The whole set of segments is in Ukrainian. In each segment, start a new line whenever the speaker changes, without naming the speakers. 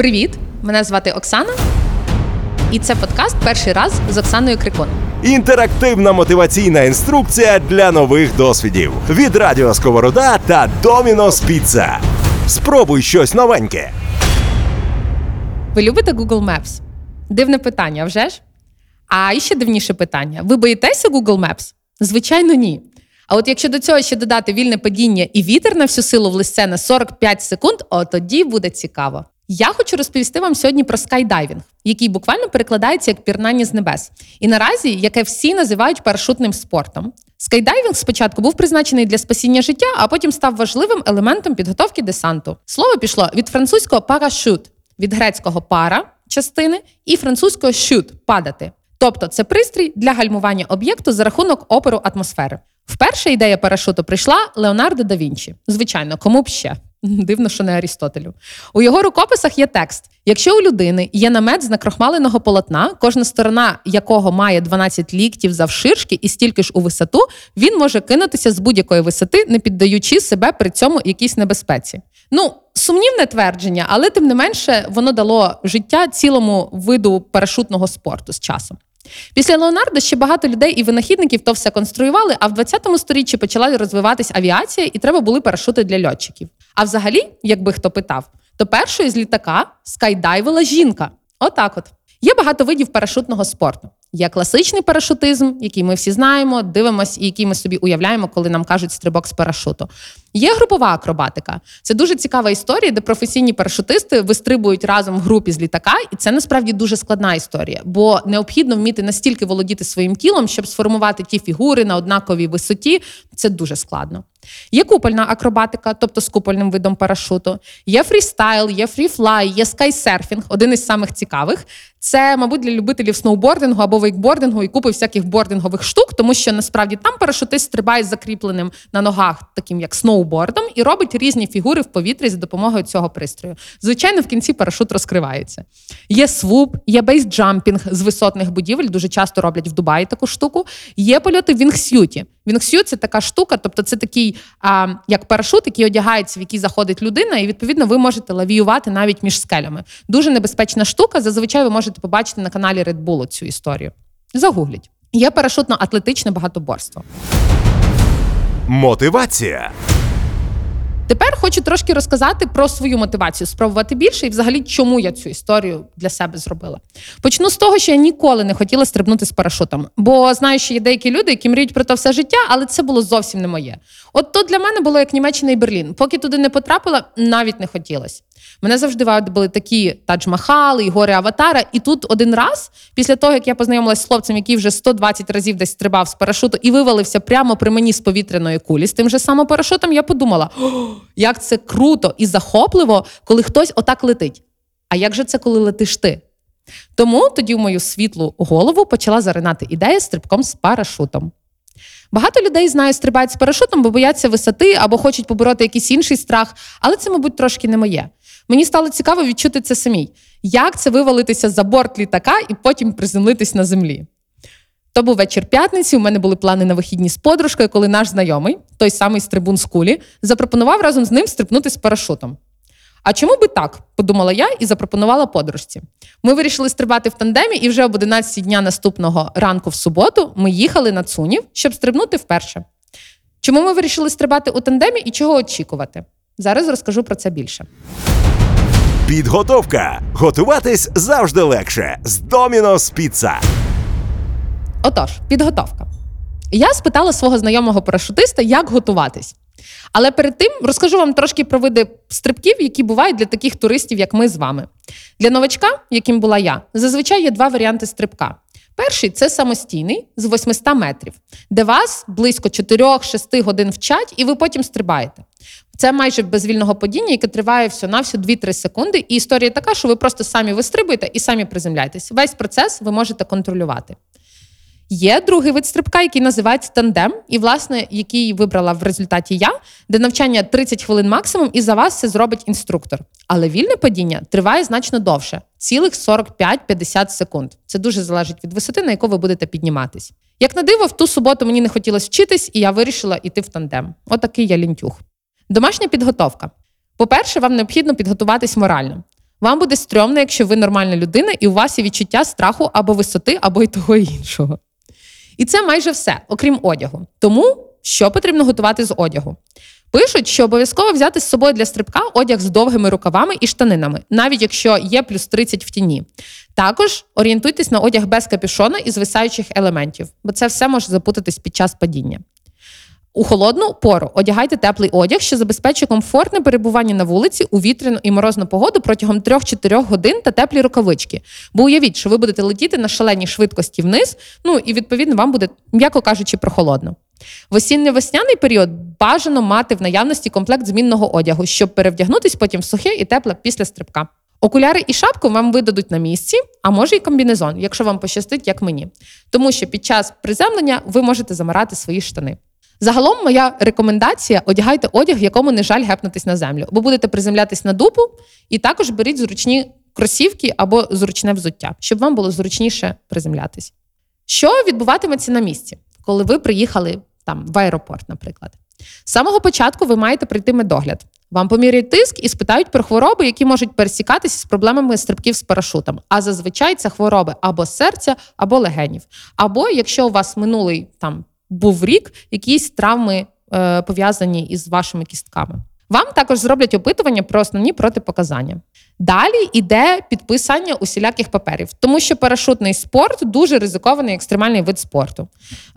Привіт! Мене звати Оксана, і це подкаст перший раз з Оксаною Крикун.
Інтерактивна мотиваційна інструкція для нових досвідів від Радіо Сковорода та Домінос Піца. Спробуй щось новеньке.
Ви любите Google Maps? Дивне питання, вже ж? А ще дивніше питання: ви боїтеся Google Maps? Звичайно, ні. А от якщо до цього ще додати вільне падіння і вітер на всю силу в лисце на 45 секунд, о тоді буде цікаво. Я хочу розповісти вам сьогодні про скайдайвінг, який буквально перекладається як пірнання з небес, і наразі яке всі називають парашутним спортом. Скайдайвінг спочатку був призначений для спасіння життя, а потім став важливим елементом підготовки десанту. Слово пішло від французького парашут, від грецького пара частини і французького chute падати. Тобто це пристрій для гальмування об'єкту за рахунок опору атмосфери. Вперше ідея парашуту прийшла Леонардо да Вінчі. Звичайно, кому б ще. Дивно, що не Арістотелю. У його рукописах є текст: якщо у людини є намет з накрохмаленого полотна, кожна сторона якого має 12 ліктів завширшки і стільки ж у висоту, він може кинутися з будь-якої висоти, не піддаючи себе при цьому якійсь небезпеці. Ну, сумнівне твердження, але тим не менше воно дало життя цілому виду парашутного спорту з часом. Після Леонардо ще багато людей і винахідників то все конструювали, а в 20 сторіччі почала розвиватись авіація, і треба були парашути для льотчиків. А взагалі, якби хто питав, то першою з літака скайдайвила жінка. Отак от. Є багато видів парашутного спорту. Є класичний парашутизм, який ми всі знаємо, дивимося і який ми собі уявляємо, коли нам кажуть стрибок з парашуту. Є групова акробатика. Це дуже цікава історія, де професійні парашутисти вистрибують разом в групі з літака, і це насправді дуже складна історія, бо необхідно вміти настільки володіти своїм тілом, щоб сформувати ті фігури на однаковій висоті. Це дуже складно. Є купольна акробатика, тобто з купольним видом парашуту. Є фрістайл, є freefly, є скайсерфінг, один із самих цікавих. Це, мабуть, для любителів сноубордингу або вейкбордингу і купи всяких бордингових штук, тому що насправді там парашутист стрибає закріпленим на ногах, таким як сноубордом, і робить різні фігури в повітрі за допомогою цього пристрою. Звичайно, в кінці парашут розкривається. Є swoop, є бейсджампінг з висотних будівель, дуже часто роблять в Дубаї таку штуку. Є польоти в вінгсюті. Вінгсют це така штука, тобто це такий а, як парашут, який одягається, в який заходить людина, і відповідно ви можете лавіювати навіть між скелями. Дуже небезпечна штука. Зазвичай ви можете побачити на каналі Red Bull цю історію. Загугліть. Є парашутно-атлетичне багатоборство.
Мотивація.
Тепер хочу трошки розказати про свою мотивацію, спробувати більше і взагалі, чому я цю історію для себе зробила. Почну з того, що я ніколи не хотіла стрибнути з парашутом, бо знаю, що є деякі люди, які мріють про те все життя, але це було зовсім не моє. От то для мене було як Німеччина і Берлін. Поки туди не потрапила, навіть не хотілося. Мене завжди були такі тадж-махали і гори Аватара. І тут один раз, після того, як я познайомилася з хлопцем, який вже 120 разів десь стрибав з парашуту і вивалився прямо при мені з повітряної кулі, з тим же самим парашутом, я подумала, як це круто і захопливо, коли хтось отак летить. А як же це, коли летиш ти? Тому тоді в мою світлу голову почала заринати ідея стрибком з парашутом. Багато людей знаю, стрибають з парашутом, бо бояться висоти або хочуть побороти якийсь інший страх, але це, мабуть, трошки не моє. Мені стало цікаво відчути це самій. Як це вивалитися за борт літака і потім приземлитись на землі? То був вечір п'ятниці. У мене були плани на вихідні з подружкою, коли наш знайомий, той самий стрибун з кулі, запропонував разом з ним стрибнути з парашутом. А чому би так? подумала я і запропонувала подружці. Ми вирішили стрибати в тандемі, і вже об 11 дня наступного ранку в суботу ми їхали на Цунів, щоб стрибнути вперше. Чому ми вирішили стрибати у тандемі і чого очікувати? Зараз розкажу про це більше.
Підготовка. Готуватись завжди легше. З Домінос Піца.
Отож, підготовка. Я спитала свого знайомого парашутиста, як готуватись. Але перед тим розкажу вам трошки про види стрибків, які бувають для таких туристів, як ми з вами. Для новачка, яким була я, зазвичай є два варіанти стрибка. Перший це самостійний з 800 метрів, де вас близько 4-6 годин вчать, і ви потім стрибаєте. Це майже без вільного падіння, яке триває всього на всю 2-3 секунди. І історія така, що ви просто самі вистрибуєте і самі приземляєтесь. Весь процес ви можете контролювати. Є другий вид стрибка, який називається тандем, і, власне, який вибрала в результаті я, де навчання 30 хвилин максимум, і за вас це зробить інструктор. Але вільне падіння триває значно довше цілих 45-50 секунд. Це дуже залежить від висоти, на яку ви будете підніматись. Як на диво, в ту суботу мені не хотілося вчитись, і я вирішила йти в тандем. Отакий я лінтюх. Домашня підготовка. По-перше, вам необхідно підготуватись морально. Вам буде стрьомно, якщо ви нормальна людина, і у вас є відчуття страху або висоти, або й того іншого. І це майже все, окрім одягу. Тому що потрібно готувати з одягу? Пишуть, що обов'язково взяти з собою для стрибка одяг з довгими рукавами і штанинами, навіть якщо є плюс 30 в тіні. Також орієнтуйтесь на одяг без капюшона і звисаючих елементів, бо це все може запутатись під час падіння. У холодну пору одягайте теплий одяг, що забезпечує комфортне перебування на вулиці у вітряну і морозну погоду протягом 3-4 годин та теплі рукавички. Бо уявіть, що ви будете летіти на шаленій швидкості вниз, ну і відповідно вам буде, м'яко кажучи, прохолодно. В осінньо-весняний період бажано мати в наявності комплект змінного одягу, щоб перевдягнутись потім в сухе і тепле після стрибка. Окуляри і шапку вам видадуть на місці, а може й комбінезон, якщо вам пощастить, як мені. Тому що під час приземлення ви можете замирати свої штани. Загалом, моя рекомендація: одягайте одяг, якому не жаль гепнутись на землю, бо будете приземлятись на дупу, і також беріть зручні кросівки або зручне взуття, щоб вам було зручніше приземлятись. Що відбуватиметься на місці, коли ви приїхали там в аеропорт, наприклад? З самого початку ви маєте прийти медогляд. Вам поміряють тиск і спитають про хвороби, які можуть пересікатися з проблемами стрибків з парашутом. А зазвичай це хвороби або серця, або легенів. Або якщо у вас минулий там був рік, якісь травми е, пов'язані із вашими кістками. Вам також зроблять опитування про основні протипоказання. Далі йде підписання усіляких паперів, тому що парашутний спорт дуже ризикований екстремальний вид спорту.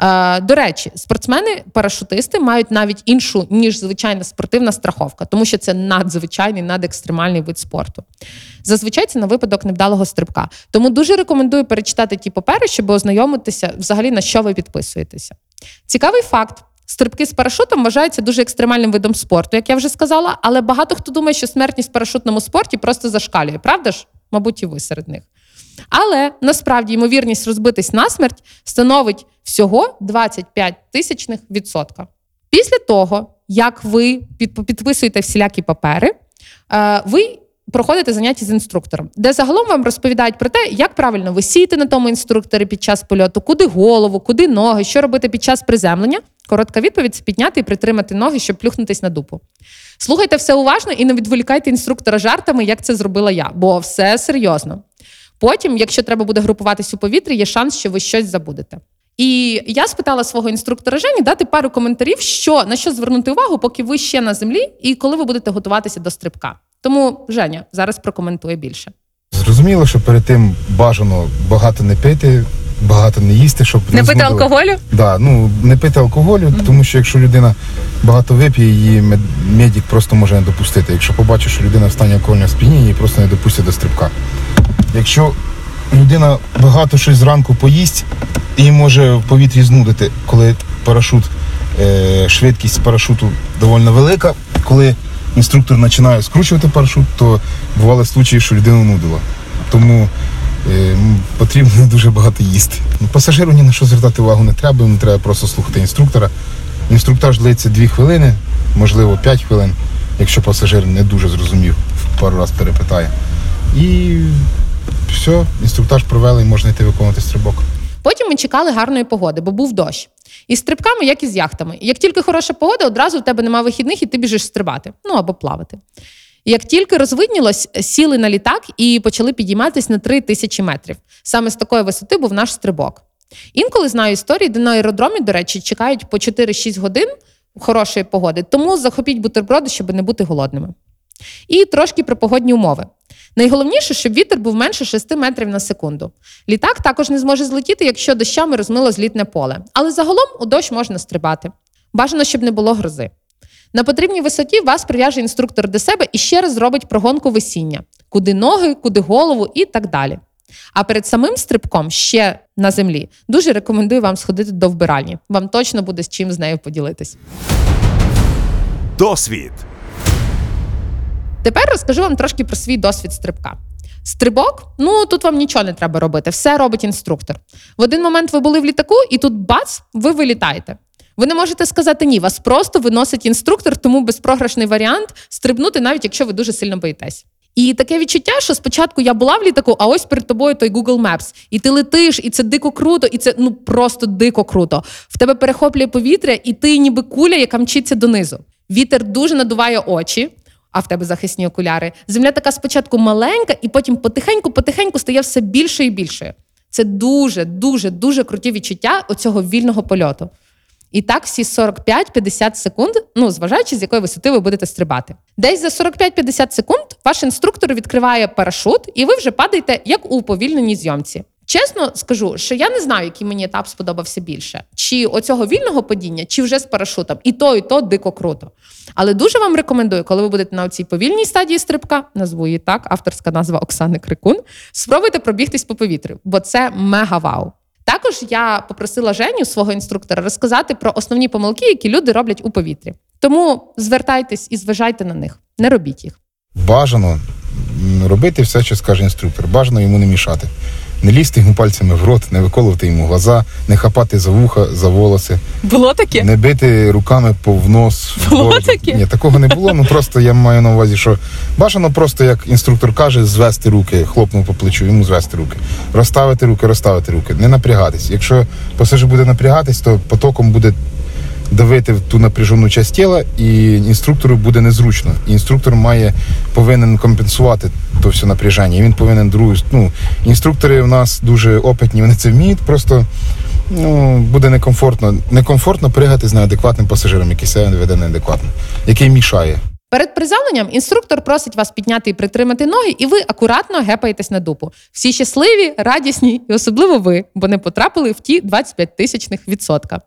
Е, До речі, спортсмени-парашутисти мають навіть іншу ніж звичайна спортивна страховка, тому що це надзвичайний надекстремальний вид спорту. Зазвичай це на випадок невдалого стрибка. Тому дуже рекомендую перечитати ті папери, щоб ознайомитися взагалі на що ви підписуєтеся. Цікавий факт. Стрибки з парашутом вважаються дуже екстремальним видом спорту, як я вже сказала, але багато хто думає, що смертність в парашутному спорті просто зашкалює, правда ж? Мабуть, і ви серед них. Але насправді ймовірність розбитись насмерть становить всього 25 тисячних відсотка. Після того, як ви підписуєте всілякі папери, е, ви проходите заняття з інструктором, де загалом вам розповідають про те, як правильно висіти на тому інструкторі під час польоту, куди голову, куди ноги, що робити під час приземлення. Коротка відповідь це підняти і притримати ноги, щоб плюхнутись на дупу. Слухайте все уважно і не відволікайте інструктора жартами, як це зробила я, бо все серйозно. Потім, якщо треба буде групуватись у повітрі, є шанс, що ви щось забудете. І я спитала свого інструктора Жені дати пару коментарів, що на що звернути увагу, поки ви ще на землі, і коли ви будете готуватися до стрибка. Тому Женя зараз прокоментує більше.
Зрозуміло, що перед тим бажано багато не пити, багато не їсти, щоб
не пити
змудило.
алкоголю.
Да, ну не пити алкоголю, mm-hmm. тому що якщо людина багато вип'є, її мед... медик просто може не допустити. Якщо побачить, що людина в стані алкогольного сп'яніння, її просто не допустять до стрибка. Якщо людина багато щось зранку поїсть, її може в повітрі знудити, коли парашут, е, швидкість парашуту доволі велика, коли інструктор починає скручувати парашут, то бували случаї, що людину нудило. Тому е, потрібно дуже багато їсти. Ну, Пасажиру ні на що звертати увагу не треба, йому треба просто слухати інструктора. Інструктаж длиться 2 хвилини, можливо 5 хвилин, якщо пасажир не дуже зрозумів, пару разів перепитає. І все, інструктаж провели і можна йти виконувати стрибок.
Потім ми чекали гарної погоди, бо був дощ. І стрибками, як і з яхтами. Як тільки хороша погода, одразу в тебе нема вихідних, і ти біжиш стрибати, ну або плавати. Як тільки розвиднілось, сіли на літак і почали підійматися на 3 тисячі метрів. Саме з такої висоти був наш стрибок. Інколи знаю історії, де на аеродромі, до речі, чекають по 4-6 годин хорошої погоди, тому захопіть бутерброди, щоб не бути голодними. І трошки про погодні умови. Найголовніше, щоб вітер був менше 6 метрів на секунду. Літак також не зможе злетіти, якщо дощами розмило злітне поле. Але загалом у дощ можна стрибати. Бажано, щоб не було грози. На потрібній висоті вас прив'яже інструктор до себе і ще раз зробить прогонку висіння, куди ноги, куди голову і так далі. А перед самим стрибком ще на землі дуже рекомендую вам сходити до вбиральні. Вам точно буде з чим з нею поділитись.
Досвід.
Тепер розкажу вам трошки про свій досвід стрибка. Стрибок, ну тут вам нічого не треба робити, все робить інструктор. В один момент ви були в літаку, і тут бац, ви вилітаєте. Ви не можете сказати ні, вас просто виносить інструктор, тому безпрограшний варіант стрибнути, навіть якщо ви дуже сильно боїтесь. І таке відчуття, що спочатку я була в літаку, а ось перед тобою той Google Maps. І ти летиш, і це дико круто, і це ну просто дико круто. В тебе перехоплює повітря, і ти ніби куля, яка мчиться донизу. Вітер дуже надуває очі. А в тебе захисні окуляри. Земля така спочатку маленька, і потім потихеньку-потихеньку стає все більше і більше. Це дуже, дуже, дуже круті відчуття оцього вільного польоту. І так всі 45-50 секунд, ну зважаючи, з якої висоти ви будете стрибати. Десь за 45-50 секунд ваш інструктор відкриває парашут, і ви вже падаєте як у уповільненій зйомці. Чесно скажу, що я не знаю, який мені етап сподобався більше: чи оцього вільного падіння, чи вже з парашутом. І то, і то дико круто. Але дуже вам рекомендую, коли ви будете на цій повільній стадії стрибка, назву її так, авторська назва Оксани Крикун. Спробуйте пробігтись по повітрю, бо це мега вау. Також я попросила Женю, свого інструктора, розказати про основні помилки, які люди роблять у повітрі. Тому звертайтесь і зважайте на них, не робіть їх.
Бажано робити все, що скаже інструктор. Бажано йому не мішати. Не лізти йому пальцями в рот, не виколувати йому глаза, не хапати за вуха, за волоси,
Було таке?
не бити руками по в нос.
Було таке?
Ні, такого не було. Ну просто я маю на увазі, що бажано просто, як інструктор каже, звести руки, хлопнув по плечу, йому звести руки, розставити руки, розставити руки, не напрягатись. Якщо пасажир буде напрягатись, то потоком буде давити в ту напряжену часть тіла, і інструктору буде незручно. І інструктор має повинен компенсувати то все напряження. І він повинен другу. Ну, інструктори в нас дуже опитні, вони це вміють. Просто ну, буде некомфортно. Некомфортно пригати з неадекватним пасажиром, який себе веде неадекватно, який мішає.
Перед приземленням інструктор просить вас підняти і притримати ноги, і ви акуратно гепаєтесь на дупу. Всі щасливі, радісні, і особливо ви, бо не потрапили в ті 25 тисячних відсотка.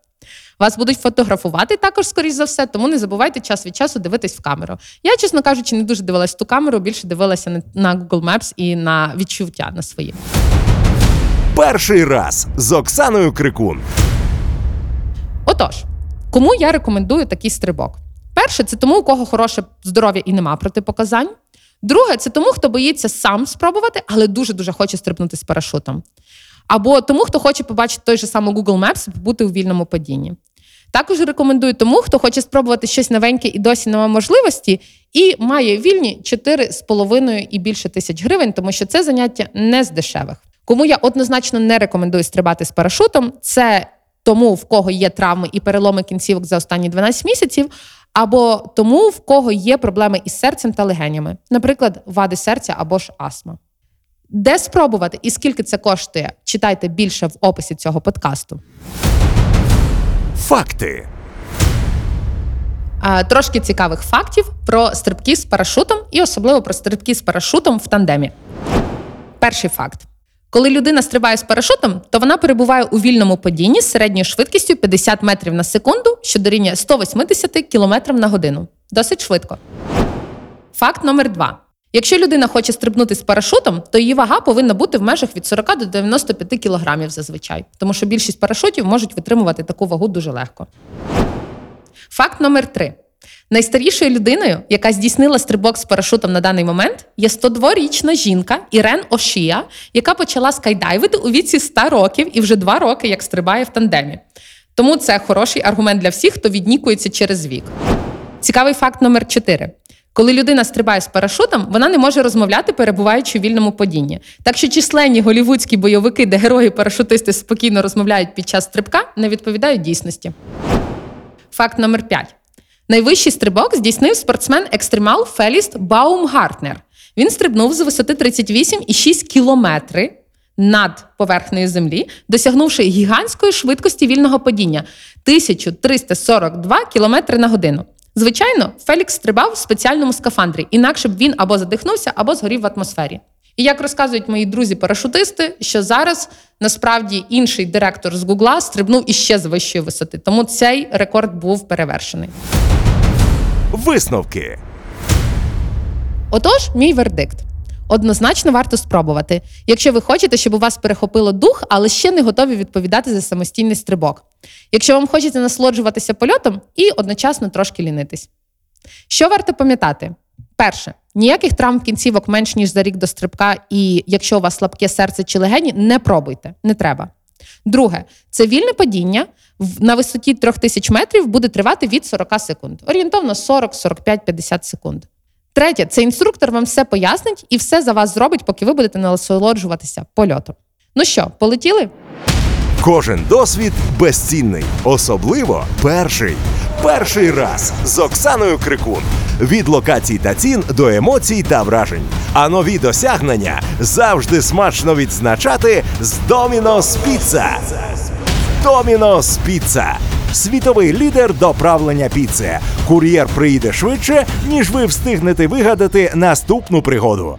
Вас будуть фотографувати також, скоріш за все, тому не забувайте час від часу дивитись в камеру. Я, чесно кажучи, не дуже дивилась в ту камеру, більше дивилася на- Google Maps і на відчуття на свої.
Перший раз з Оксаною Крикун.
Отож, кому я рекомендую такий стрибок? Перше, це тому, у кого хороше здоров'я і нема протипоказань. Друге, це тому, хто боїться сам спробувати, але дуже-дуже хоче стрибнути з парашутом. Або тому, хто хоче побачити той же самий Google Maps і побути у вільному падінні. Також рекомендую тому, хто хоче спробувати щось новеньке і досі немає можливості, і має вільні 4,5 і більше тисяч гривень, тому що це заняття не з дешевих. Кому я однозначно не рекомендую стрибати з парашутом, це тому, в кого є травми і переломи кінцівок за останні 12 місяців, або тому, в кого є проблеми із серцем та легенями, наприклад, вади серця або ж астма. Де спробувати і скільки це коштує, читайте більше в описі цього подкасту.
Факти.
Трошки цікавих фактів про стрибки з парашутом і особливо про стрибки з парашутом в тандемі. Перший факт: коли людина стрибає з парашутом, то вона перебуває у вільному падінні з середньою швидкістю 50 метрів на секунду, що дорівнює 180 км на годину. Досить швидко. Факт номер два. Якщо людина хоче стрибнути з парашутом, то її вага повинна бути в межах від 40 до 95 кг зазвичай, тому що більшість парашутів можуть витримувати таку вагу дуже легко. Факт номер три. Найстарішою людиною, яка здійснила стрибок з парашутом на даний момент, є 102-річна жінка Ірен Ошія, яка почала скайдайвити у віці 100 років і вже 2 роки як стрибає в тандемі. Тому це хороший аргумент для всіх, хто віднікується через вік. Цікавий факт номер 4. Коли людина стрибає з парашутом, вона не може розмовляти, перебуваючи у вільному падінні. Так що численні голівудські бойовики, де герої-парашутисти спокійно розмовляють під час стрибка, не відповідають дійсності. Факт номер 5. Найвищий стрибок здійснив спортсмен-екстремал Феліст Баумгартнер. Він стрибнув з висоти 38,6 кілометри над поверхнею землі, досягнувши гігантської швидкості вільного падіння 1342 кілометри на годину. Звичайно, Фелікс стрибав в спеціальному скафандрі, інакше б він або задихнувся, або згорів в атмосфері. І як розказують мої друзі-парашутисти, що зараз насправді інший директор з Гугла стрибнув іще з вищої висоти, тому цей рекорд був перевершений.
Висновки.
Отож, мій вердикт. Однозначно варто спробувати, якщо ви хочете, щоб у вас перехопило дух, але ще не готові відповідати за самостійний стрибок. Якщо вам хочеться насолоджуватися польотом і одночасно трошки лінитись. Що варто пам'ятати? Перше, ніяких травм кінцівок менш ніж за рік до стрибка, і якщо у вас слабке серце чи легені, не пробуйте, не треба. Друге, це вільне падіння на висоті 3000 метрів буде тривати від 40 секунд. Орієнтовно 40, 45, 50 секунд. Третє, це інструктор вам все пояснить і все за вас зробить, поки ви будете насолоджуватися польотом. Ну що, полетіли?
Кожен досвід безцінний, особливо перший. Перший раз з Оксаною Крикун. Від локацій та цін до емоцій та вражень. А нові досягнення завжди смачно відзначати з Domino's Pizza. Domino's Pizza. Світовий лідер доправлення піци. Кур'єр приїде швидше, ніж ви встигнете вигадати наступну пригоду.